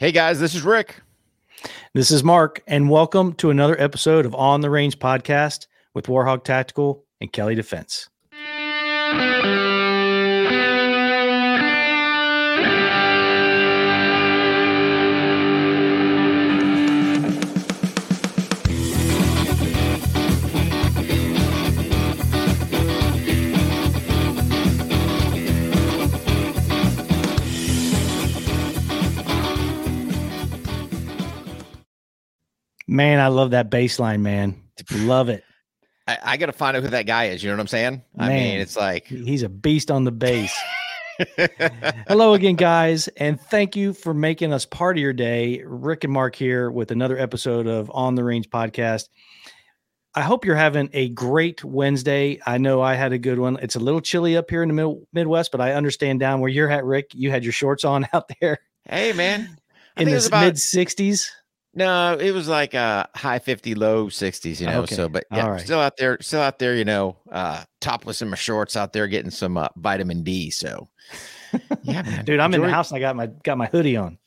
Hey guys, this is Rick. This is Mark, and welcome to another episode of On the Range podcast with Warhog Tactical and Kelly Defense. Man, I love that bass line, man. Love it. I, I got to find out who that guy is. You know what I'm saying? I mean, Man. it's like, He's a beast on the bass. Hello again, guys, and thank you for making us part of your day. Rick and Mark here with another episode of On the Range podcast. I hope you're having a great Wednesday. I know I had a good one. It's a little chilly up here in the middle, Midwest, but I understand down where you're at, Rick. You had your shorts on out there hey man, I in the mid 60s. No, it was like uh high 50, low 60s. You know, Okay. so but yeah, right. still out there, still out there. You know, uh topless in my shorts out there getting some uh, vitamin D. So yeah, man, Dude, I'm in the house and I got my got my hoodie on.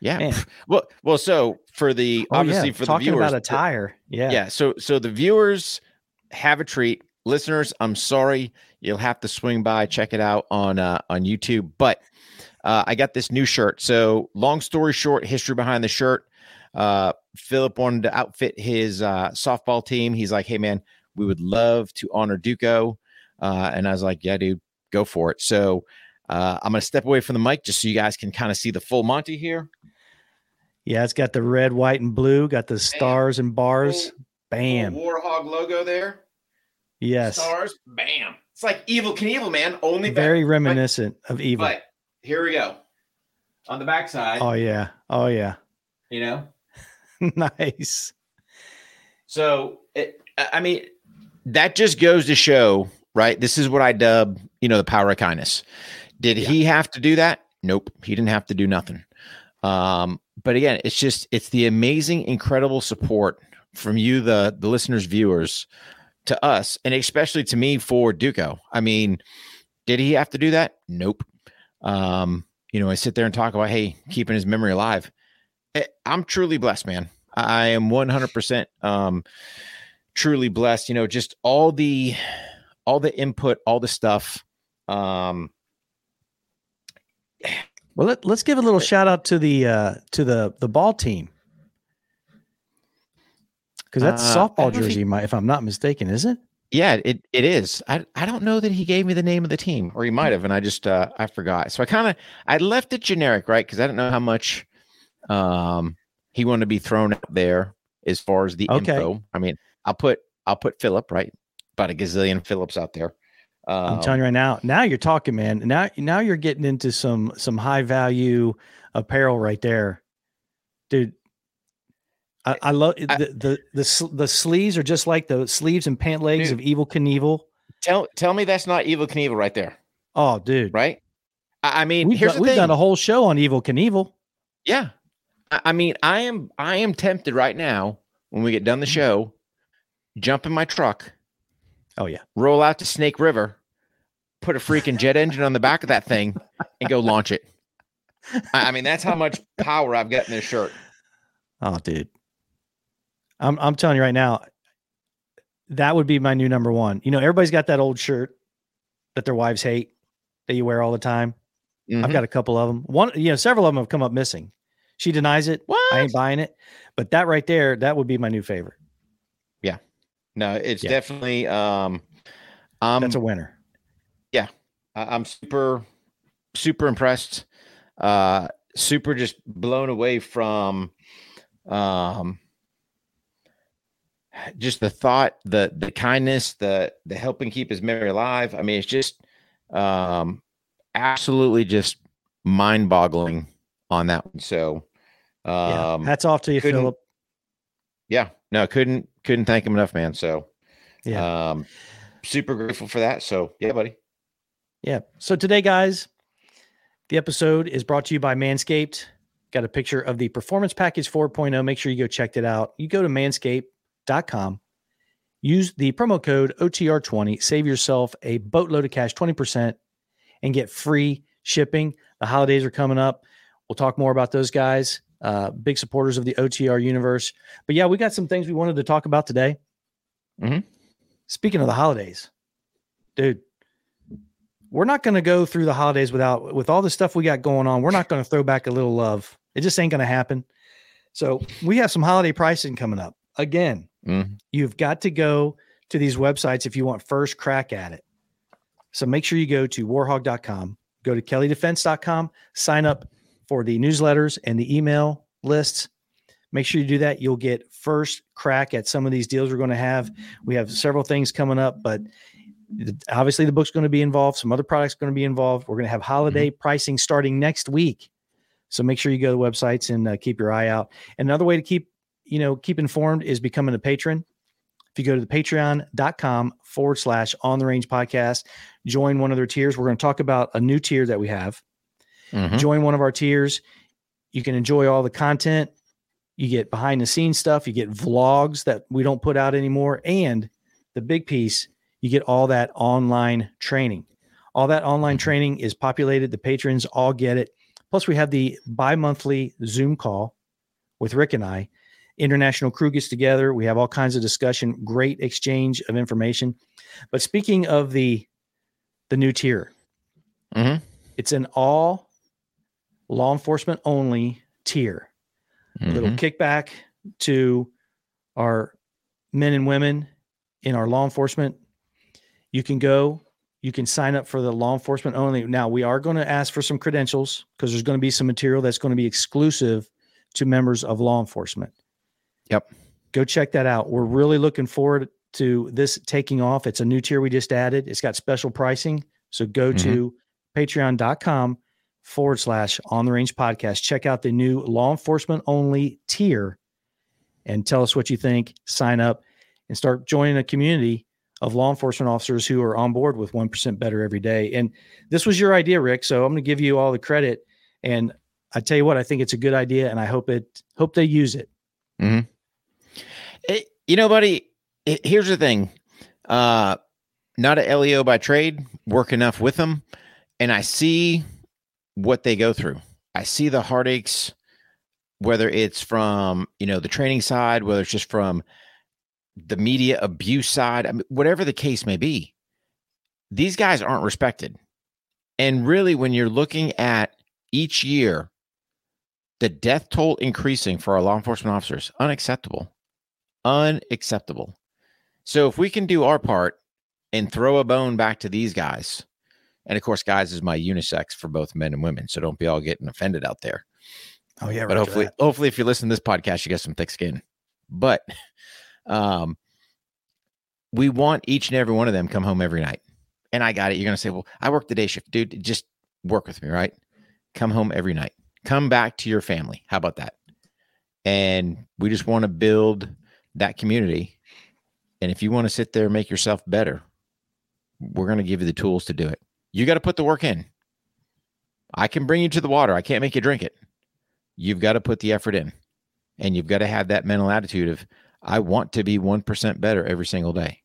Yeah, Man. well, well, so for the Oh, obviously yeah. for talking the viewers, talking about attire. Yeah. yeah so so the viewers have a treat listeners i'm sorry you'll have to swing by check it out on uh on youtube but uh i got this new shirt so long story short history behind the shirt uh philip wanted to outfit his uh softball team he's like hey man we would love to honor duco uh and i was like yeah dude go for it so uh i'm gonna step away from the mic just so you guys can kind of see the full monty here Yeah, it's got the red, white, and blue, got the stars and bars. Full- Bam. full warhog logo there Yes. stars. Bam. It's like Evel Knievel, man. Only. Very But- reminiscent of evil. But here we go. On the backside, Oh yeah. Oh yeah. you know. nice. So it, I mean, that just goes to show, right? This is what I dub, you know, the power of kindness. Did he have to do that? Nope. He didn't have to do nothing. Um, but again, it's just it's the amazing, incredible support from you, the the listeners, viewers, to us, and especially to me for Duco. I mean, did he have to do that? Nope. Um, you know, I sit there and talk about, hey, keeping his memory alive. Eh, I'm truly blessed, man. I am 100% um, truly blessed. You know, just all the all the input, all the stuff. Um, Well, let, let's give a little shout out to the uh to the the ball team. Because that's Uh, softball don't if jersey, he- my, if I'm not mistaken, is it? yeah, it it is. I I don't know that he gave me the name of the team, or he might have, and I just uh, I forgot. So I kind of I left it generic, right? Because I don't know how much um he wanted to be thrown out there as far as the Okay. info. I mean, I'll put I'll put Philip right, about a gazillion Phillips out there. Um, I'm telling you right now. Now you're talking, man. Now now you're getting into some some high value apparel right there, dude. I, I love the the the the sleeves are just like the sleeves and pant legs Dude. of Evel Knievel. tell tell me that's not Evel Knievel right there, Oh, dude. right? I, I mean, We've, here's done, we've done a whole show on Evel Knievel. Yeah. I, mean, I am I am tempted right now when we get done the Mm-hmm. show, jump in my truck, Oh yeah. roll out to Snake River, put a freaking jet engine on the back of that thing, and go launch it. I, I mean, that's how much power I've got in this shirt. Oh, dude. I'm I'm telling you right now, that would be my new number one. You know, everybody's got that old shirt that their wives hate that you wear all the time. I've Mhm. got a couple of them. One, you know, several of them have come up missing. She denies it. what? I ain't buying it. But that right there, that would be my new favorite. Yeah. No, it's Yeah. definitely um um That's a winner. I- I'm super super impressed. Uh super just blown away from um just the thought, the the kindness, the the helping keep his memory alive. I mean, it's just um absolutely just mind-boggling on that one. So Yeah. um Hats off to you, Philip. yeah, no, couldn't couldn't thank him enough, man. So Yeah. um super grateful for that. So yeah, buddy. Yeah. So today, guys, the episode is brought to you by Manscaped. Got a picture of the Performance Package 4.0. Make sure you go check it out. You go to manscaped.com, use the promo code OTR20, save yourself a boatload of cash, 20%, and get free shipping. The holidays are coming up. We'll talk more about those guys uh, big supporters of the OTR universe. But yeah, we got some things we wanted to talk about today. Mm-hmm. Speaking of the holidays, dude, we're not going to go through the holidays without with all the stuff we got going on. We're not going to throw back a little love. It just ain't going to happen. So we have some holiday pricing coming up. Again, Mhm. you've got to go to these websites if you want first crack at it. So make sure you go to warhog.com, go to kellydefense.com, sign up for the newsletters and the email lists. Make sure you do that. You'll get first crack at some of these deals we're going to have. We have several things coming up, but obviously the book's going to be involved. Some other products going to be involved. We're going to have holiday pricing starting next week. So make sure you go to the websites and uh, keep your eye out. And another way to keep, you know, keep informed is becoming a patron. If you go to the patreon.com forward slash on the range podcast, join one of their tiers. We're going to talk about a new tier that we have. Mhm. Join one of our tiers. You can enjoy all the content. You get behind the scenes stuff. You get vlogs that we don't put out anymore. And the big piece, you get all that online training. All that online training is populated. The patrons all get it. Plus, we have the bi monthly Zoom call with Rick and I. International crew gets together. We have all kinds of discussion, great exchange of information. But speaking of the the new tier, Mhm. it's an all law enforcement only tier. A little mm-hmm. kickback to our men and women in our law enforcement. You can go, you can sign up for the law enforcement only. Now, we are going to ask for some credentials because there's going to be some material that's going to be exclusive to members of law enforcement. Yep. Go check that out. We're really looking forward to this taking off. It's a new tier we just added. It's got special pricing. So go mm-hmm. to patreon.com forward slash on the range podcast. Check out the new law enforcement only tier and tell us what you think. Sign up and start joining a community of law enforcement officers who are on board with 1% better every day. And this was your idea, Rick. So I'm going to give you all the credit. And I tell you what, I think it's a good idea and I hope it, hope they use it. It- you know, buddy, it- here's the thing. Uh, not a LEO by trade, work enough with them, and I see what they go through. I see the heartaches, whether it's from you know the training side, whether it's just from the media abuse side, I mean, whatever the case may be. These guys aren't respected, and really, when you're looking at each year, the death toll increasing for our law enforcement officers, unacceptable unacceptable. So if we can do our part and throw a bone back to these guys, and of course, guys is my unisex for both men and women, so don't be all getting offended out there. Oh yeah. but hopefully, hopefully, if you listen to this podcast, you get some thick skin. But um, we want each and every one of them come home every night. And I got it. You're gonna say, "Well, I work the day shift, dude. Just work with me, right? Come home every night. Come back to your family. How about that?" And we just want to build that community. And if you want to sit there and make yourself better, we're going to give you the tools to do it. You got to put the work in. I can bring you to the water. I can't make you drink it. You've got to put the effort in. And you've got to have that mental attitude of, I want to be 1% better every single day.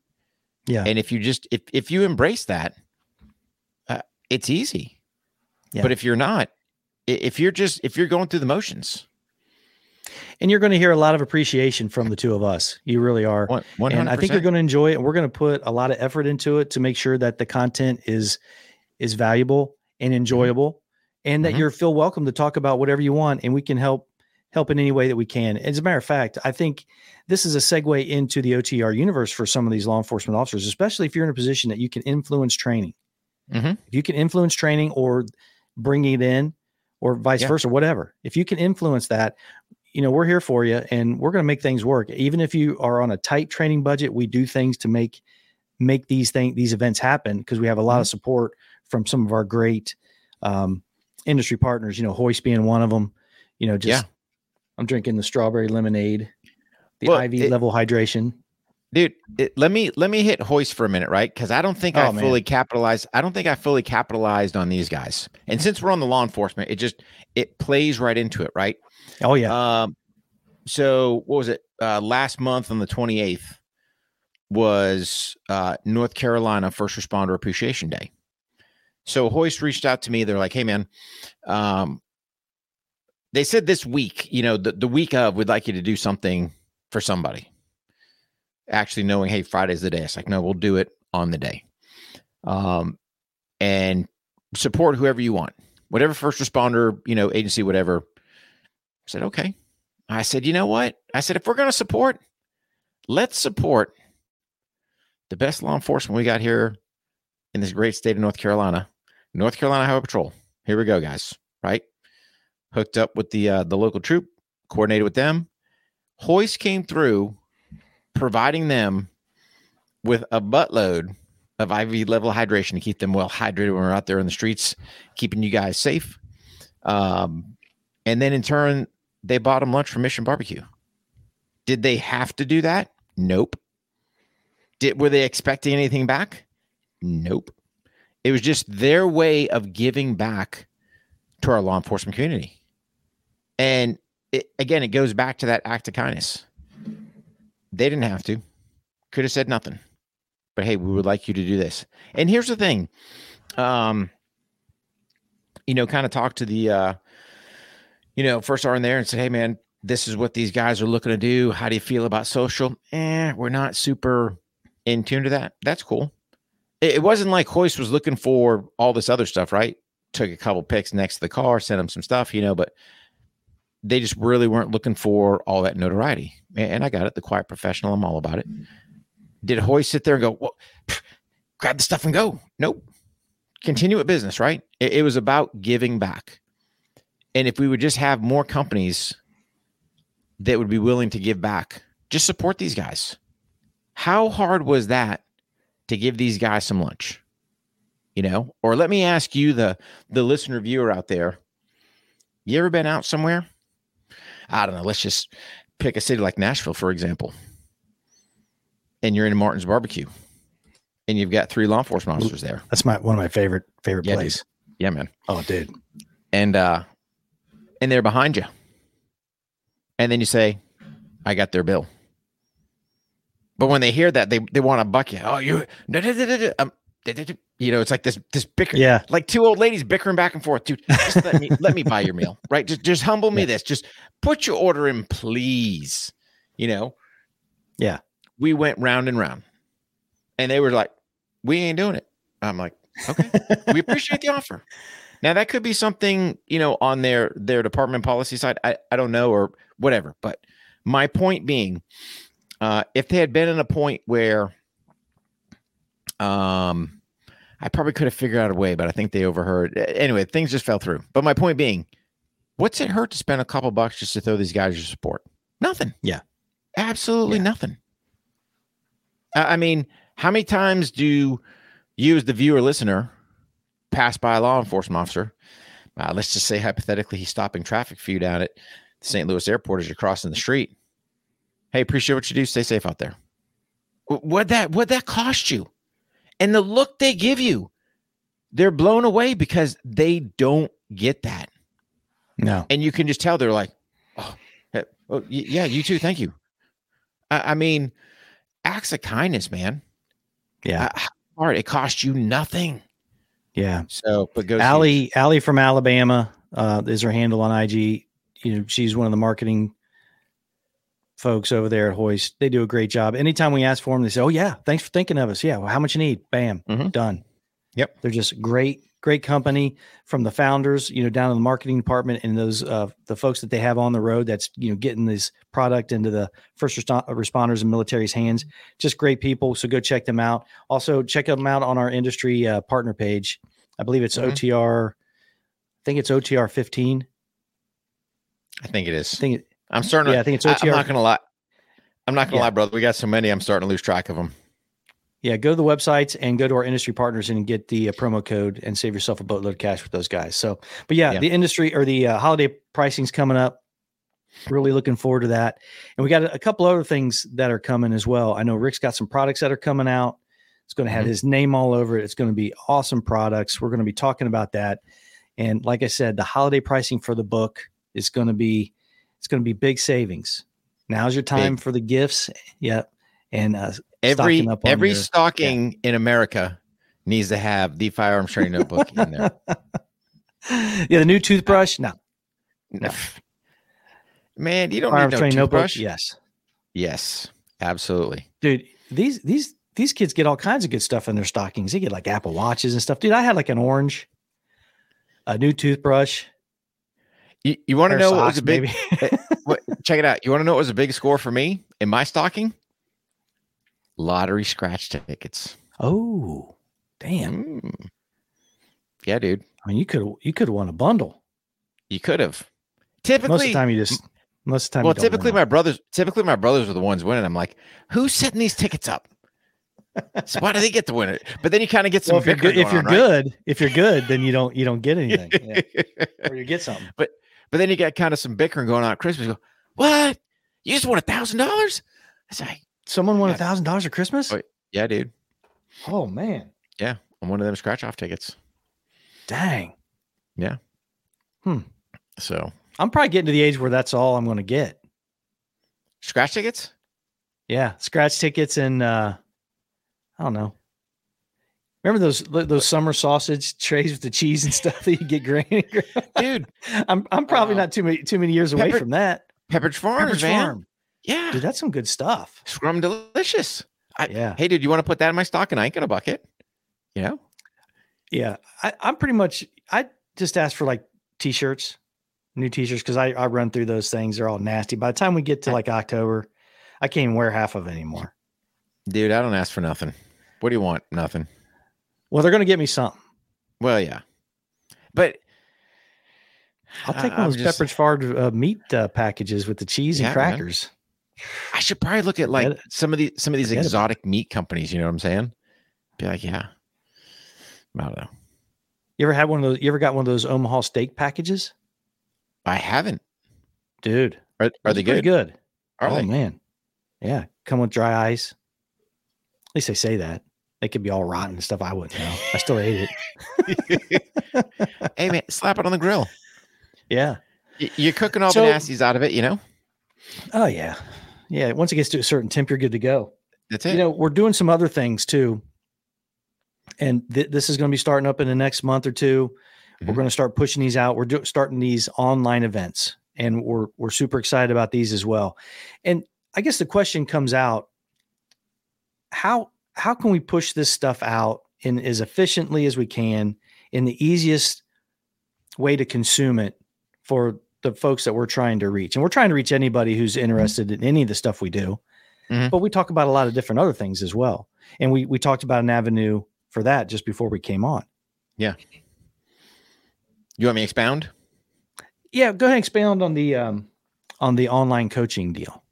Yeah. And if you just, if, if you embrace that, uh, it's easy. Yeah. But if you're not, if you're just, if you're going through the motions, and you're going to hear a lot of appreciation from the two of us. You really are. one, 100%. and I think you're going to enjoy it. And we're going to put a lot of effort into it to make sure that the content is is valuable and enjoyable, and that Mhm. you're feel welcome to talk about whatever you want, and we can help help in any way that we can. As a matter of fact, I think this is a segue into the OTR universe for some of these law enforcement officers, especially if you're in a position that you can influence training. Mhm. If you can influence training or bring it in, or vice Yeah. versa, whatever. If you can influence that, you know, we're here for you and we're going to make things work. Even if you are on a tight training budget, we do things to make make these things these events happen because we have a lot of support from some of our great um, industry partners. You know, Hoist being one of them. You know, just Yeah. I'm drinking the strawberry lemonade, the Well, IV it- level hydration. dude it, let me let me hit hoist for a minute right because i don't think Oh, i man. fully capitalized i don't think i fully capitalized on these guys and since we're on the law enforcement it just it plays right into it right Oh yeah, um so what was it uh last month on the 28th was uh north carolina first responder appreciation day so hoist reached out to me they're like hey man um they said this week, you know, the, the week of, we'd like you to do something for somebody. Actually, knowing, hey, Friday's the day. It's like, no, we'll do it on the day. Um, and support whoever you want, whatever first responder, you know, agency, whatever. I said, okay. I said, you know what? I said, if we're going to support, let's support the best law enforcement we got here in this great state of North Carolina, North Carolina Highway Patrol. Here we go, guys. Right? Hooked up with the uh, the local troop, coordinated with them. Hoist came through, providing them with a buttload of IV level hydration to keep them well hydrated when we're out there in the streets, keeping you guys safe. Um, and then in turn, they bought them lunch from Mission Barbecue. Did they have to do that? Nope. Did were they expecting anything back? Nope. It was just their way of giving back to our law enforcement community. And it, again, it goes back to that act of kindness. They didn't have to, could have said nothing. But hey, we would like you to do this. And here's the thing. Um, you know, kind of talk to the uh, you know, first are in there and said, Hey man, this is what these guys are looking to do. How do you feel about social? Eh, we're not super in tune to that. That's cool. It, wasn't like Hoist was looking for all this other stuff, right? Took a couple pics next to the car, sent them some stuff, you know, but they just really weren't looking for all that notoriety. And I got it. The quiet professional, I'm all about it. Did Hoist sit there and go, well, grab the stuff and go? Nope. Continue with business, right? It, it was about giving back. And if we would just have more companies that would be willing to give back, just support these guys. How hard was that to give these guys some lunch? You know, or let me ask you, the the listener viewer out there, you ever been out somewhere? I don't know. Let's just pick a city like Nashville, for example, and you're in Martin's Barbecue, and you've got three law enforcement officers there. That's my one of my favorite favorite Yeah, places. Yeah, man. Oh, dude. and uh and they're behind you and then you say i got their bill but when they hear that they they want to buck you. Oh you um, you know it's like this this bicker Yeah. like two old ladies bickering back and forth dude just let me let me buy your meal right? Just just humble me this just put your order in please you know? Yeah. we went round and round and they were like we ain't doing it. I'm like okay we appreciate the offer. Now that could be something you know on their their department policy side i, I don't know or whatever but my point being uh if they had been in a point where um i probably could have figured out a way but i think they overheard anyway things just fell through but my point being what's it hurt to spend a couple bucks just to throw these guys your support nothing Yeah. absolutely Yeah. nothing I I mean, how many times do you, as the viewer listener, pass by a law enforcement officer? Uh, let's just say hypothetically he's stopping traffic for you down at the St. Louis airport as you're crossing the street. Hey, appreciate what you do. Stay safe out there. What that what that cost you? And the look they give you, they're blown away because they don't get that No. and you can just tell they're like, oh, eh, oh, yeah, you too, thank you. I, I mean, acts of kindness, man. Yeah. Uh, hard it costs you nothing. Yeah. So, but go Allie, Allie from Alabama uh, is her handle on IG. You know, she's one of the marketing folks over there at Hoist. They do a great job. Anytime we ask for them, they say, "Oh yeah, thanks for thinking of us. Yeah, well, how much you need? Bam, Mhm. done." Yep. they're just great, great company from the founders. You know, down in the marketing department and those uh, the folks that they have on the road. That's you know getting this product into the first responders and military's hands. Just great people. So go check them out. Also check them out on our industry uh, partner page. I believe it's Mhm. OTR. I think it's OTR 15. I think it is. I think it, I'm starting. yeah, to, I think it's OTR. I, OTR. am not gonna lie. I'm not gonna Yeah. lie, brother. We got so many. I'm starting to lose track of them. yeah, go to the websites and go to our industry partners and get the uh, promo code and save yourself a boatload of cash with those guys. So, but yeah, Yeah. the industry or the uh, holiday pricing's coming up. Really looking forward to that. And we got a, couple other things that are coming as well. I know Rick's got some products that are coming out. It's going to have Mhm. his name all over it. It's going to be awesome products. We're going to be talking about that. And like I said, the holiday pricing for the book is going to be it's going to be big savings. Now's your time for the gifts. Yep. And uh, Every Stocking up on every your- stocking in America needs to have the firearms training notebook in there. yeah, the new toothbrush. No, No. Man, you don't Fire need no train notebook. toothbrush. Yes, Yes, absolutely. dude. These these these kids get all kinds of good stuff in their stockings. They get like Apple watches and stuff. Dude, I had like an orange, a new toothbrush. You, you want to know what was a big? what, check it out. You want to know what was a big score for me in my stocking? Lottery scratch tickets. oh, damn! Mm. Yeah, dude. I mean, you could you could have won a bundle. You could have. Most of Typically, the time, you just most of the time. well, typically my brothers, typically my brothers are the ones winning. I'm like, who's setting these tickets up? so why do they get to win it? But then you kind of get some. Well, if you're good, if you're on, right? good, if you're good, then you don't you don't get anything, yeah. or you get something. but then you got kind of some bickering going on at Christmas. You go, what? You just won a thousand dollars? I say, Someone won a thousand dollars at Christmas. Oh, yeah, dude. Oh man, Yeah. I'm one of them scratch off tickets. dang! Yeah. Hmm. So I'm probably getting to the age where that's all I'm going to get. scratch tickets? Yeah, scratch tickets and uh I don't know. Remember those those summer sausage trays with the cheese and stuff that you get grain? Dude, I'm I'm probably Uh, not too many too many years away from that. Pepperidge Farms, Pepperidge man. Farm. Yeah. Dude, that's some good stuff. Scrum delicious. I, Yeah. Hey, dude, you want to put that in my stocking? I ain't got a bucket. You know? Yeah. I, I'm pretty much I just ask for like t-shirts, new t-shirts, because I, I run through those things. They're all nasty. By the time we get to like October, I can't even wear half of it anymore. Dude, I don't ask for nothing. What do you want? Nothing. Well, they're gonna get me something. Well, yeah. But I'll take one I'm of those just- Pepperidge Farm uh, meat uh, packages with the cheese and Yeah, man. crackers. I should probably look at like some of the some of these Forget about it. exotic meat companies. You know what I'm saying? Be like, yeah. I don't know. You ever had one of those? You ever got one of those Omaha steak packages, I haven't. dude? Are, are they good? Good. Are oh they? man, yeah. Come with dry ice. At least they say that. They could be all rotten and stuff. I wouldn't know. I still ate it. hey man, slap it on the grill. Yeah. Y- You're cooking all So- the nasties out of it. You know. Oh yeah. Yeah. Once it gets to a certain temp, you're good to go. That's it. You know, we're doing some other things too. And th- this is going to be starting up in the next month or 2 We're Mhm. going to start pushing these out. We're do- starting these online events, and we're we're super excited about these as well. And I guess the question comes out: how how can we push this stuff out in as efficiently as we can in the easiest way to consume it for the folks that we're trying to reach? And we're trying to reach anybody who's interested in any of the stuff we do. Mhm. But we talk about a lot of different other things as well. And we we talked about an avenue for that just before we came on. Yeah. You want me to expound? Yeah, go ahead and expound on the um on the online coaching deal.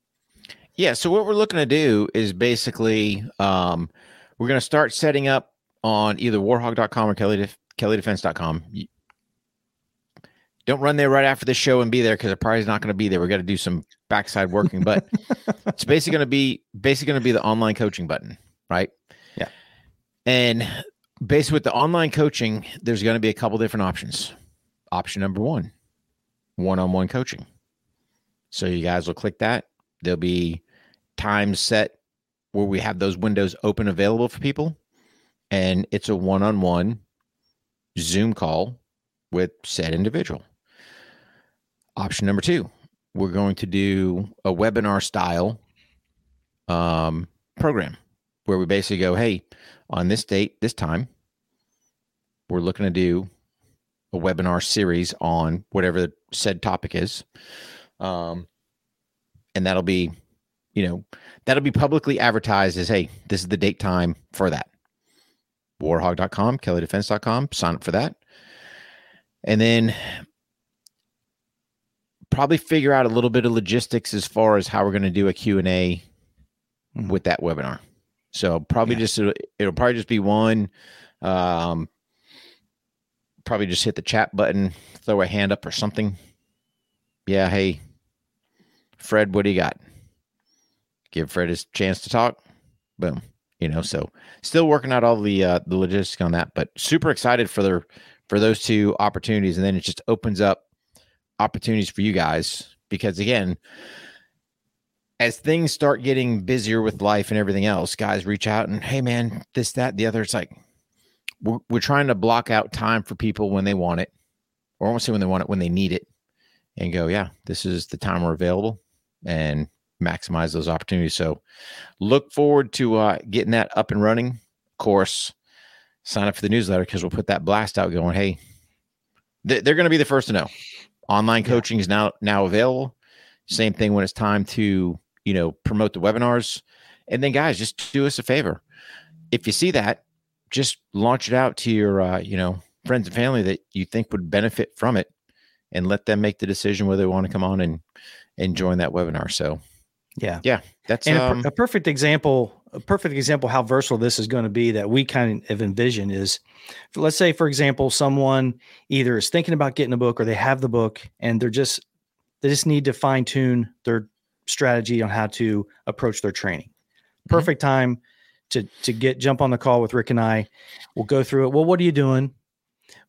Yeah. So what we're looking to do is basically um, we're going to start setting up on either warhog.com or Kelly Def- kellydefense.com. You- Don't run there right after the show and be there because the probably not going to be there. We're going to do some backside working, but it's basically going to be basically going to be the online coaching button, right? Yeah. And basically with the online coaching, there's going to be a couple different options. Option number one, one-on-one coaching. So you guys will click that. There'll be times set where we have those windows open available for people. And it's a one on one Zoom call with said individual. Option number two, we're going to do a webinar style um, program where we basically go, hey, on this date, this time, we're looking to do a webinar series on whatever the said topic is. Um, and that'll be, you know, that'll be publicly advertised as, hey, this is the date time for that. Warhog.com, kellydefense.com, sign up for that. And then probably figure out a little bit of logistics as far as how we're going to do a Q&A Mhm. with that webinar. So probably Yeah. just it'll, it'll probably just be one um probably just hit the chat button, throw a hand up or something. Yeah, hey Fred, what do you got? Give Fred his chance to talk. Boom. You know, so still working out all the uh the logistics on that, but super excited for the for those two opportunities and then it just opens up opportunities for you guys because again, as things start getting busier with life and everything else, guys reach out and hey man, this, that, the other. It's like we're, we're trying to block out time for people when they want it, or won't say when they want it, when they need it. and go, yeah, this is the time we're available and maximize those opportunities. So look forward to uh, getting that up and running. Of course, sign up for the newsletter because we'll put that blast out going, hey, th- they're going to be the first to know. Online coaching yeah. is now now available. Same thing when it's time to, you know, promote the webinars. And then guys, just do us a favor. If you see that, just launch it out to your uh, you know, friends and family that you think would benefit from it and let them make the decision whether they want to come on and and join that webinar. So yeah. Yeah. That's and um, a, a, perfect example, a perfect example how versatile this is going to be that we kind of envision is let's say, for example, someone either is thinking about getting a book or they have the book and they're just they just need to fine tune their strategy on how to approach their training. Mm-hmm. Perfect mm-hmm. time to to get jump on the call with Rick and I. We'll go through it. Well, what are you doing?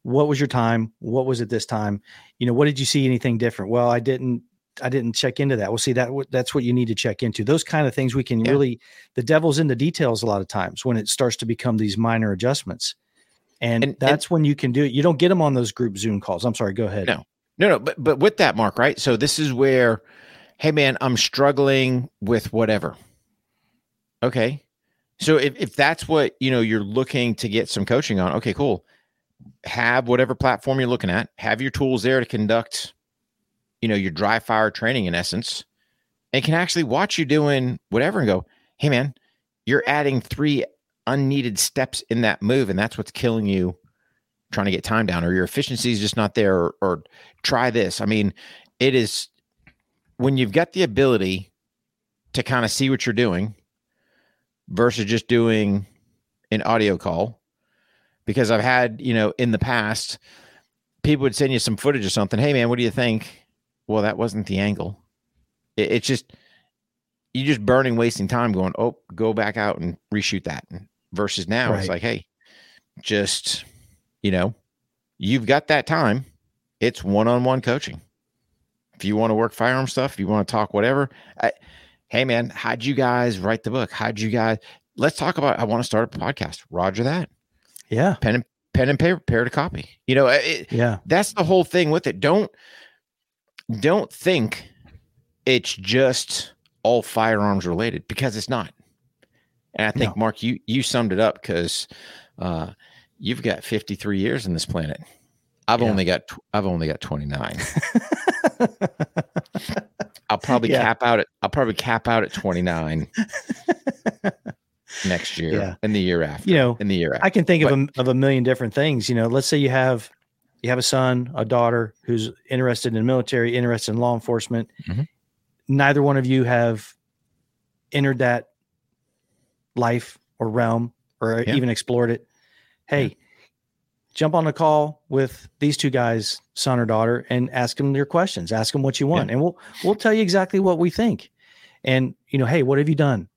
What was your time? What was it this time? You know, what did you see anything different? Well, I didn't I didn't check into that. Well, see that that's what you need to check into. Those kind of things we can yeah. really the devil's in the details a lot of times when it starts to become these minor adjustments. And, and that's and, when you can do it. You don't get them on those group Zoom calls. I'm sorry, go ahead. No. No, no, but but with that mark, right? So this is where hey man, I'm struggling with whatever. Okay. So if, if that's what you know you're looking to get some coaching on, okay, cool. Have whatever platform you're looking at, have your tools there to conduct you know, your dry fire training in essence, and can actually watch you doing whatever and go, hey man, you're adding three unneeded steps in that move, and that's what's killing you trying to get time down, or your efficiency is just not there, or, or try this. I mean, it is when you've got the ability to kind of see what you're doing versus just doing an audio call because I've had, you know, in the past, people would send you some footage or something. Hey, man, what do you think? Well, that wasn't the angle. It, it's just you're just burning, wasting time going, oh, go back out and reshoot that. Versus now, right. it's like, hey, just, you know, you've got that time. It's one on one coaching. If you want to work firearm stuff, if you want to talk whatever, I, hey, man, how'd you guys write the book? How'd you guys, let's talk about, I want to start a podcast. Roger that. Yeah. Pen and, pen and paper, pair to copy. You know, it, yeah. That's the whole thing with it. Don't, don't think it's just all firearms related because it's not. And I think no. Mark, you you summed it up because uh, you've got 53 years in this planet. I've yeah. only got I've only got 29. I'll probably yeah. cap out at I'll probably cap out at 29 next year yeah. and the year after. You know, in the year after. I can think but, of a, of a million different things. You know, let's say you have you have a son, a daughter who's interested in the military, interested in law enforcement. Mm-hmm. Neither one of you have entered that life or realm or yeah. even explored it. Hey, yeah. jump on a call with these two guys, son or daughter, and ask them your questions. Ask them what you want, yeah. and we'll we'll tell you exactly what we think. And you know, hey, what have you done?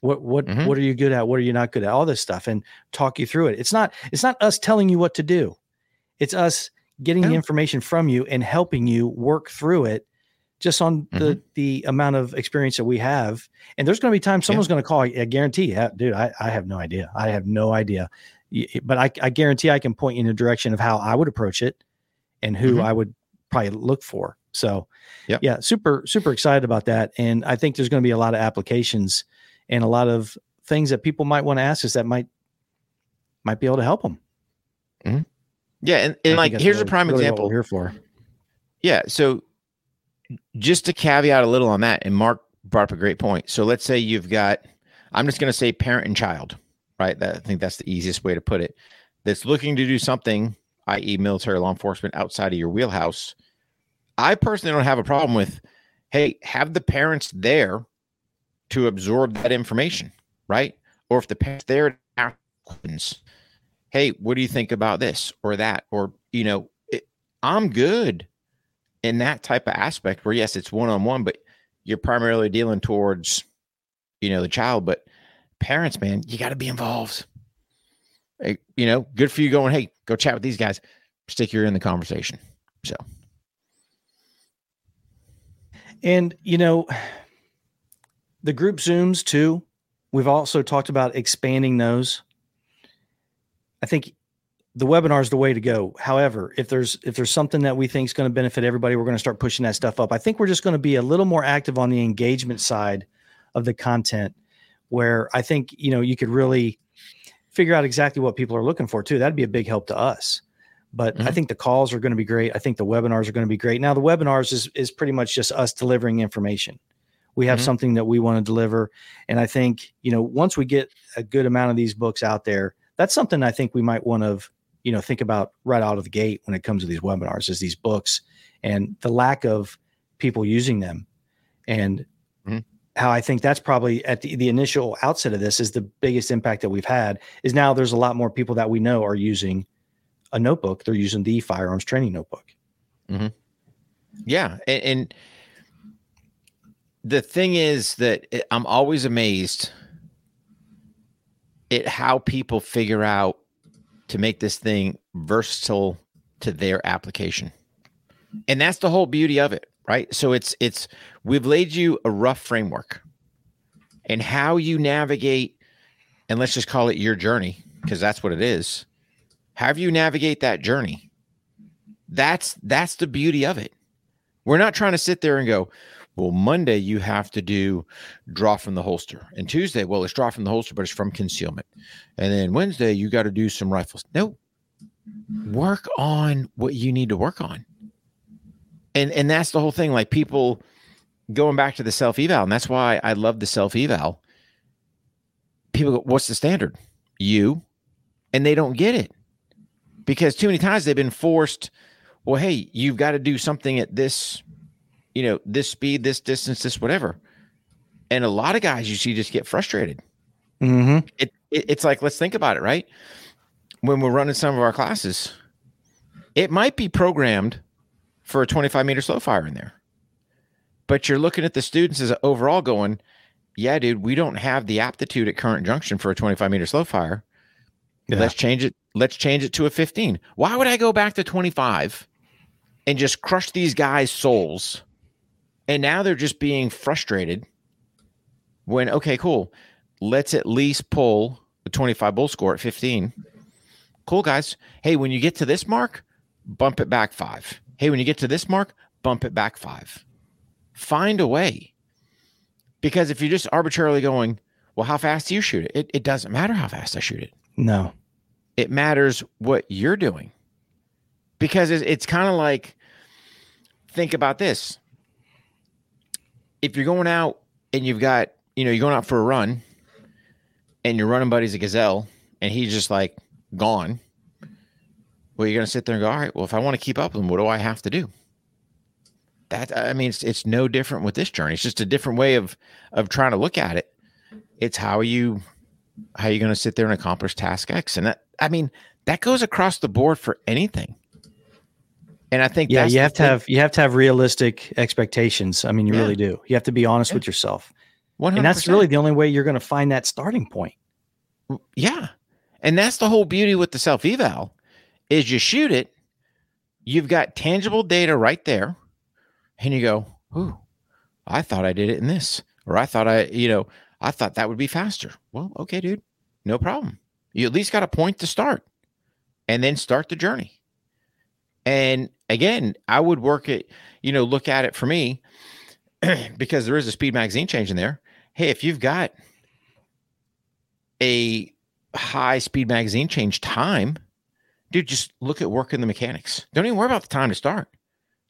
What what mm-hmm. what are you good at? What are you not good at? All this stuff, and talk you through it. It's not it's not us telling you what to do. It's us getting the information from you and helping you work through it just on mm-hmm. the the amount of experience that we have. And there's going to be times someone's yeah. going to call. I guarantee, yeah, dude, I, I have no idea. I have no idea. But I, I guarantee I can point you in a direction of how I would approach it and who mm-hmm. I would probably look for. So, yep. yeah, super super excited about that. And I think there's going to be a lot of applications and a lot of things that people might want to ask us that might might be able to help them. Mm-hmm. Yeah, and, and like here's a prime really example. here for. Yeah, so just to caveat a little on that, and Mark brought up a great point. So let's say you've got, I'm just going to say parent and child, right? That, I think that's the easiest way to put it. That's looking to do something, i.e., military law enforcement, outside of your wheelhouse. I personally don't have a problem with, hey, have the parents there to absorb that information, right? Or if the parents there questions, hey, what do you think about this or that? Or, you know, it, I'm good in that type of aspect where, yes, it's one on one, but you're primarily dealing towards, you know, the child. But parents, man, you got to be involved. You know, good for you going, hey, go chat with these guys, stick your in the conversation. So, and, you know, the group Zooms too, we've also talked about expanding those I think the webinar is the way to go. However, if there's if there's something that we think is going to benefit everybody, we're going to start pushing that stuff up. I think we're just going to be a little more active on the engagement side of the content, where I think you know you could really figure out exactly what people are looking for too. That'd be a big help to us. But mm-hmm. I think the calls are going to be great. I think the webinars are going to be great. Now the webinars is is pretty much just us delivering information. We have mm-hmm. something that we want to deliver, and I think you know once we get a good amount of these books out there, that's something I think we might want to you know think about right out of the gate when it comes to these webinars is these books and the lack of people using them and mm-hmm. how i think that's probably at the, the initial outset of this is the biggest impact that we've had is now there's a lot more people that we know are using a notebook they're using the firearms training notebook mm-hmm. yeah and, and the thing is that i'm always amazed at how people figure out to make this thing versatile to their application. And that's the whole beauty of it, right? So it's it's we've laid you a rough framework and how you navigate and let's just call it your journey because that's what it is. How you navigate that journey. That's that's the beauty of it. We're not trying to sit there and go, well, Monday you have to do draw from the holster, and Tuesday, well, it's draw from the holster, but it's from concealment, and then Wednesday you got to do some rifles. No, work on what you need to work on, and and that's the whole thing. Like people going back to the self eval, and that's why I love the self eval. People go, "What's the standard?" You, and they don't get it because too many times they've been forced. Well, hey, you've got to do something at this you know, this speed, this distance, this whatever. And a lot of guys you see just get frustrated. Mm-hmm. It, it, it's like, let's think about it, right? When we're running some of our classes, it might be programmed for a 25 meter slow fire in there. But you're looking at the students as overall going, yeah, dude, we don't have the aptitude at current junction for a 25 meter slow fire. Yeah. Let's change it. Let's change it to a 15. Why would I go back to 25 and just crush these guys' souls and now they're just being frustrated when, okay, cool. Let's at least pull the 25 bull score at 15. Cool, guys. Hey, when you get to this mark, bump it back five. Hey, when you get to this mark, bump it back five. Find a way. Because if you're just arbitrarily going, well, how fast do you shoot it? It, it doesn't matter how fast I shoot it. No. It matters what you're doing. Because it's, it's kind of like, think about this if you're going out and you've got, you know, you're going out for a run and your running buddy's a gazelle and he's just like gone, well, you're going to sit there and go, all right, well, if I want to keep up with him, what do I have to do? That, I mean, it's, it's no different with this journey. It's just a different way of, of trying to look at it. It's how you, how you going to sit there and accomplish task X? And that, I mean, that goes across the board for anything. And I think yeah, you have to have you have to have realistic expectations. I mean, you yeah. really do. You have to be honest yeah. with yourself. 100%. And that's really the only way you're going to find that starting point. Mm, yeah. And that's the whole beauty with the self eval is you shoot it, you've got tangible data right there, and you go, "Ooh, I thought I did it in this." Or I thought I, you know, I thought that would be faster. Well, okay, dude. No problem. You at least got a point to start and then start the journey. And again, I would work it, you know, look at it for me because there is a speed magazine change in there. Hey, if you've got a high speed magazine change time, dude, just look at working the mechanics. Don't even worry about the time to start.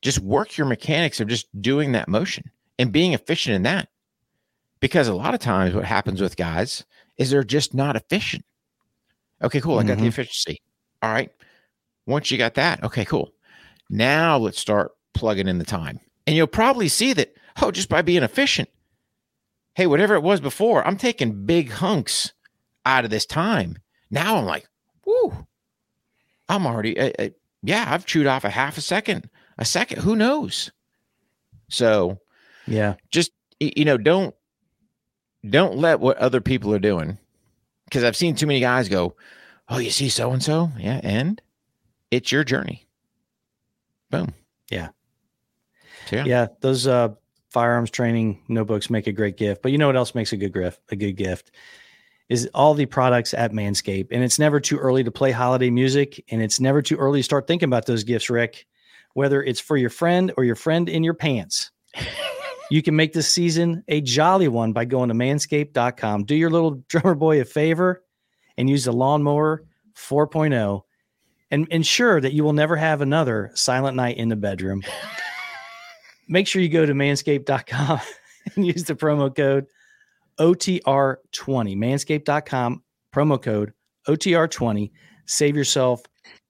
Just work your mechanics of just doing that motion and being efficient in that. Because a lot of times what happens with guys is they're just not efficient. Okay, cool. I got mm-hmm. the efficiency. All right. Once you got that, okay, cool. Now let's start plugging in the time. And you'll probably see that, oh, just by being efficient, hey, whatever it was before, I'm taking big hunks out of this time. Now I'm like, whoo, I'm already, uh, uh, yeah, I've chewed off a half a second, a second, who knows? So, yeah, just, you know, don't, don't let what other people are doing because I've seen too many guys go, oh, you see so and so, yeah, and it's your journey. Boom. Yeah. So, yeah. Yeah. Those uh, firearms training notebooks make a great gift. But you know what else makes a good gift? A good gift is all the products at Manscaped. And it's never too early to play holiday music. And it's never too early to start thinking about those gifts, Rick, whether it's for your friend or your friend in your pants. you can make this season a jolly one by going to manscaped.com. Do your little drummer boy a favor and use the lawnmower 4.0 and ensure that you will never have another silent night in the bedroom. Make sure you go to manscaped.com and use the promo code OTR20. Manscaped.com, promo code OTR20. Save yourself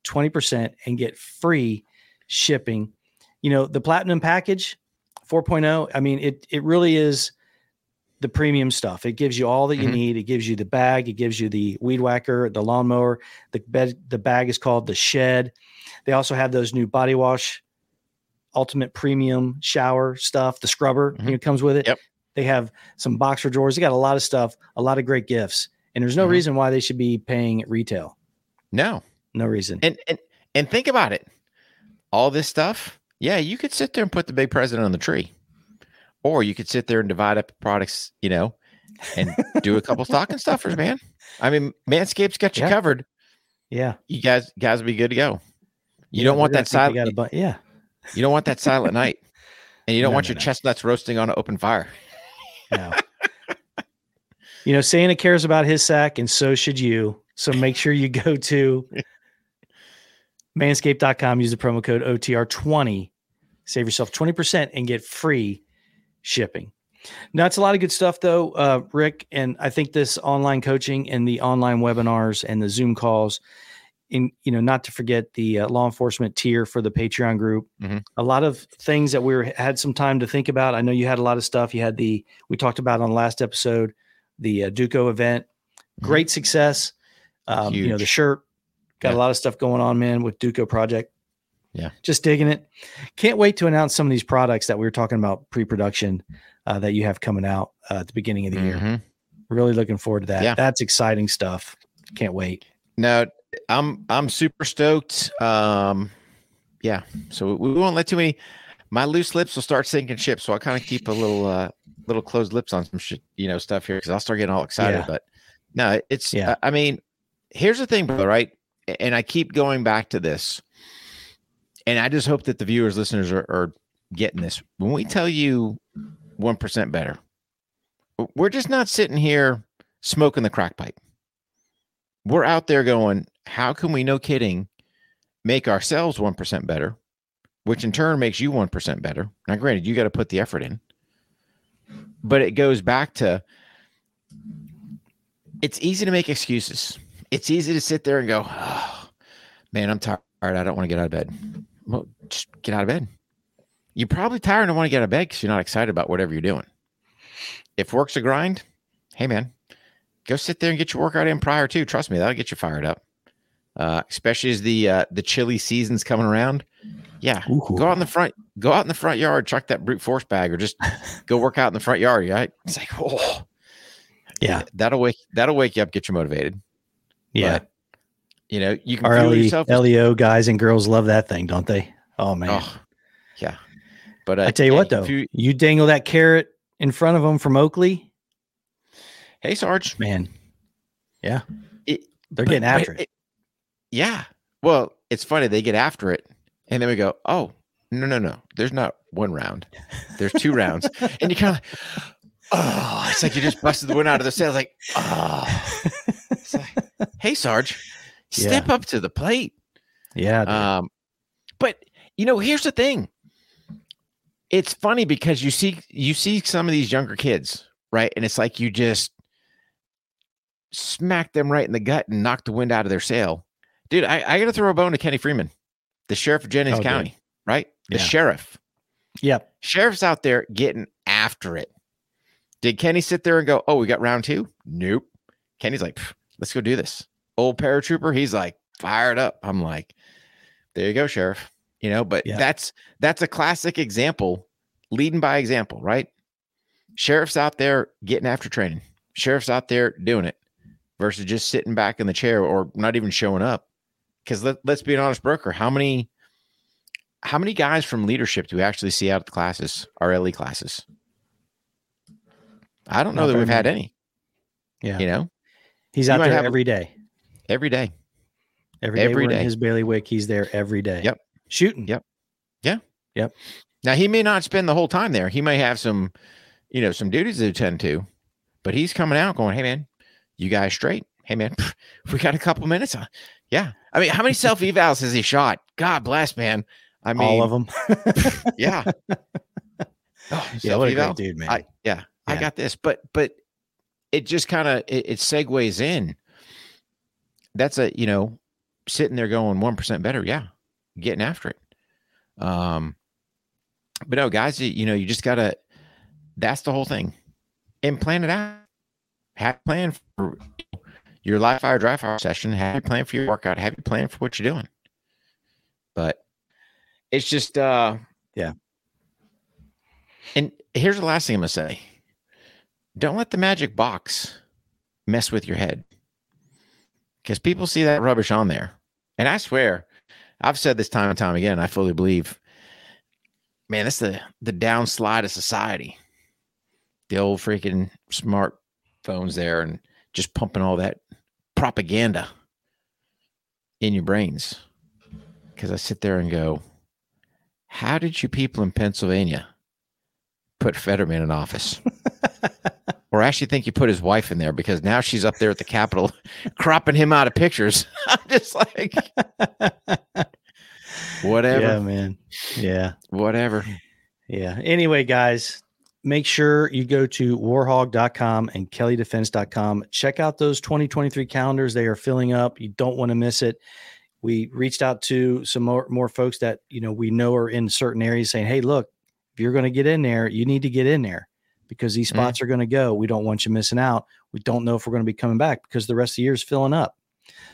20% and get free shipping. You know, the platinum package 4.0, I mean, it it really is the premium stuff. It gives you all that you mm-hmm. need. It gives you the bag, it gives you the weed whacker, the lawnmower. The bed the bag is called the shed. They also have those new body wash ultimate premium shower stuff, the scrubber, mm-hmm. you know, comes with it. Yep. They have some boxer drawers. They got a lot of stuff, a lot of great gifts. And there's no mm-hmm. reason why they should be paying retail. No. No reason. And and and think about it. All this stuff, yeah, you could sit there and put the big president on the tree. Or you could sit there and divide up products, you know, and do a couple stocking stuffers, man. I mean, Manscaped's got you yeah. covered. Yeah. You guys guys will be good to go. You yeah, don't want that silent. Bu- yeah. You don't want that silent night. And you don't no, want no, your no. chestnuts roasting on an open fire. No. you know, Santa cares about his sack, and so should you. So make sure you go to manscaped.com, use the promo code OTR20, save yourself 20% and get free shipping. Now, it's a lot of good stuff, though, uh, Rick. And I think this online coaching and the online webinars and the Zoom calls, in you know, not to forget the uh, law enforcement tier for the Patreon group. Mm-hmm. A lot of things that we were, had some time to think about. I know you had a lot of stuff. You had the we talked about on the last episode, the uh, Duco event, mm-hmm. great success. Um, you know, the shirt got yeah. a lot of stuff going on, man, with Duco project. Yeah. Just digging it. Can't wait to announce some of these products that we were talking about pre production uh, that you have coming out uh, at the beginning of the mm-hmm. year. Really looking forward to that. Yeah. That's exciting stuff. Can't wait. No, I'm I'm super stoked. Um, yeah. So we won't let too many. My loose lips will start sinking ships, so I kind of keep a little uh, little closed lips on some shit, you know, stuff here because I'll start getting all excited. Yeah. But no, it's. Yeah. I mean, here's the thing, bro. Right, and I keep going back to this and I just hope that the viewers, listeners are, are getting this. When we tell you 1% better, we're just not sitting here smoking the crack pipe. We're out there going, how can we, no kidding, make ourselves 1% better, which in turn makes you 1% better? Now, granted, you got to put the effort in, but it goes back to it's easy to make excuses. It's easy to sit there and go, oh, man, I'm tired. I don't want to get out of bed well, just get out of bed. You're probably tired and want to get out of bed because you're not excited about whatever you're doing. If work's a grind, hey man, go sit there and get your workout in prior to. Trust me, that'll get you fired up. Uh, especially as the uh, the chilly season's coming around. Yeah, Ooh. go out in the front, go out in the front yard, chuck that brute force bag, or just go work out in the front yard. Right? It's like, oh, yeah, that'll wake that'll wake you up, get you motivated. Yeah, but you know, you can Our LE, yourself LEO guys and girls love that thing, don't they? Oh man, oh, yeah. But uh, I tell you what, though, you, you, dangle that carrot in front of them from Oakley. Hey, Sarge, man, yeah, it, they're but, getting after it, it. Yeah. Well, it's funny they get after it, and then we go, oh no, no, no. There's not one round. There's two rounds, and you kind of. Oh, it's like you just busted the wind out of the sails. Like, oh, like, hey, Sarge, Step yeah. up to the plate. Yeah. Dude. Um, but you know, here's the thing. It's funny because you see you see some of these younger kids, right? And it's like you just smack them right in the gut and knock the wind out of their sail. Dude, I, I gotta throw a bone to Kenny Freeman, the sheriff of Jennings oh, County, dude. right? The yeah. sheriff. Yep. Sheriff's out there getting after it. Did Kenny sit there and go, Oh, we got round two? Nope. Kenny's like, let's go do this old paratrooper, he's like fired up. I'm like, there you go, sheriff. You know, but yeah. that's that's a classic example, leading by example, right? Sheriff's out there getting after training. Sheriff's out there doing it versus just sitting back in the chair or not even showing up. Because let, let's be an honest broker, how many how many guys from leadership do we actually see out of the classes, our LE classes? I don't know that we've had any. Yeah. You know, He's You out there have every day. Every day. Every day every we're in his bailiwick. He's there every day. Yep. Shooting. Yep. Yeah. Yep. Now he may not spend the whole time there. He may have some, you know, some duties to attend to, but he's coming out going, "Hey man, you guys straight? Hey man, we got a couple minutes. Uh, Yeah. I mean, how many self evals has he shot? God bless, man. I mean, All of them. yeah. Oh, yeah, what a great dude, man. I, yeah, I got this, but but it just kind of it, it segues in. That's a you know sitting there going one percent better, yeah, getting after it. Um, but no, guys, you, you know you just gotta. That's the whole thing, and plan it out. Have a plan for your live fire dry fire session. Have your plan for your workout. Have your plan for what you're doing. But it's just uh Yeah. and here's the last thing I'm gonna say. Don't let the magic box mess with your head. Because people see that rubbish on there. And I swear, I've said this time and time again, I fully believe, man, that's the the downslide of society. The old freaking smartphones there and just pumping all that propaganda in your brains. Because I sit there and go, how did you people in Pennsylvania put Fetterman in office? or I actually think you put his wife in there because now she's up there at the Capitol cropping him out of pictures. I'm just like, whatever, Yeah, man. Yeah. whatever. Yeah. Anyway, guys, make sure you go to warhog.com and kellydefense.com. Check out those 2023 calendars. They are filling up. You don't want to miss it. We reached out to some more, more folks that, you know, we know are in certain areas saying, Hey, look, if you're going to get in there, you need to get in there because these Mhm. spots are going to go. We don't want you missing out. We don't know if we're going to be coming back because the rest of the year is filling up.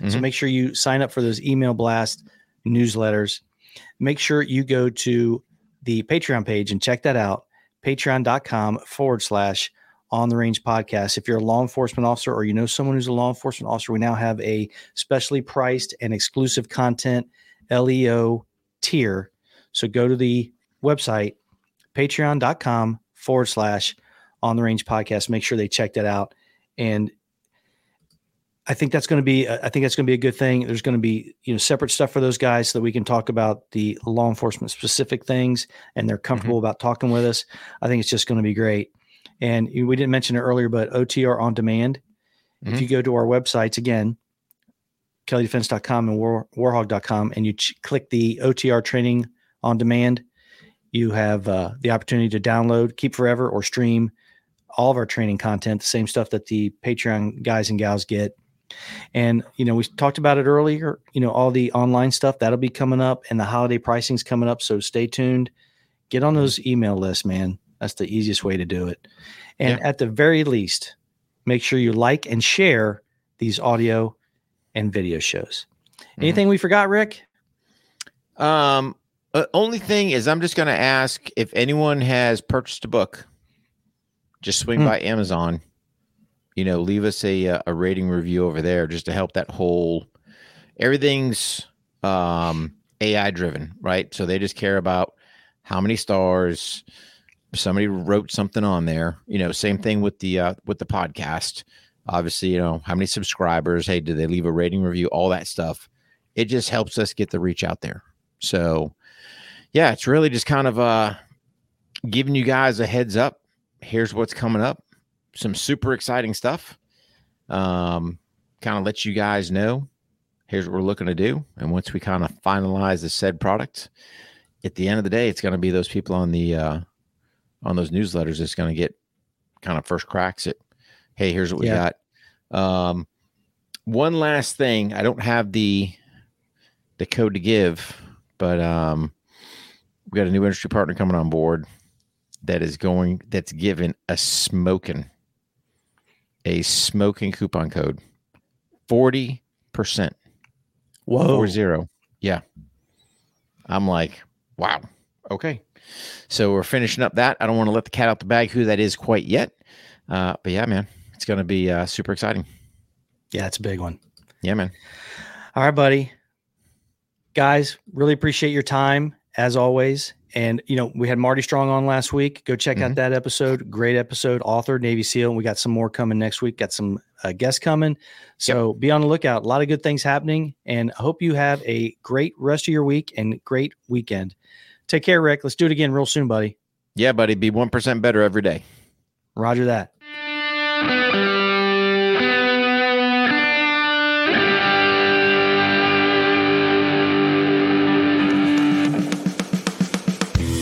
So Mhm. make sure you sign up for those email blast newsletters. Make sure you go to the Patreon page and check that out. Patreon.com forward slash on the range podcast. If you're a law enforcement officer or you know someone who's a law enforcement officer, we now have a specially priced and exclusive content LEO tier. So go to the website, patreon.com forward slash on the range podcast. Make sure they check that out. And I think that's going to be I think that's going to be a good thing. There's going to be you know separate stuff for those guys so that we can talk about the law enforcement specific things and they're comfortable about talking with us. I think it's just going to be great. And we didn't mention it earlier, but OTR on demand. If Mhm. you go to our websites again, kellydefense.com and war, warhog.com, and you ch- click the OTR training on demand, you have uh, the opportunity to download, keep forever, or stream all of our training content, the same stuff that the Patreon guys and gals get. And you know, we talked about it earlier. You know, all the online stuff that'll be coming up, and the holiday pricing's coming up. So stay tuned. Get on those email lists, man. That's the easiest way to do it. And at the very least, make sure you like and share these audio and video shows. Anything we forgot, Rick? Um, uh, only thing is, I'm just going to ask if anyone has purchased a book. Just swing Hmm. by Amazon. You know, leave us a uh, a rating review over there just to help that whole. Everything's um AI driven, right? So they just care about how many stars. Somebody wrote something on there. You know, same thing with the uh, with the podcast. Obviously, you know how many subscribers. Hey, did they leave a rating review? All that stuff. It just helps us get the reach out there. So, yeah, it's really just kind of uh giving you guys a heads up. Here's what's coming up. Some super exciting stuff. Um, kind of let you guys know. Here's what we're looking to do. And once we kind of finalize the said product, at the end of the day, it's going to be those people on the uh on those newsletters that's going to get kind of first cracks at, hey, here's what we Yeah. got. Um one last thing. I don't have the the code to give, but um, we got a new industry partner coming on board that is going that's given a smoking a smoking coupon code 40% Whoa. four zero. Yeah. I'm like wow. Okay. So we're finishing up that. I don't want to let the cat out the bag who that is quite yet. Uh, but yeah man it's going to be uh, super exciting. Yeah, it's a big one. yeah man. All right, buddy. Guys, really appreciate your time as always. And you know, we had Marty Strong on last week. Go check mm-hmm. out that episode. Great episode. Author, Navy SEAL. And we got some more coming next week. Got some uh, guests coming. So yep. be on the lookout. A lot of good things happening. And I hope you have a great rest of your week and great weekend. Take care, Rick. Let's do it again real soon, buddy. Yeah, buddy. Be 1% better every day. Roger that.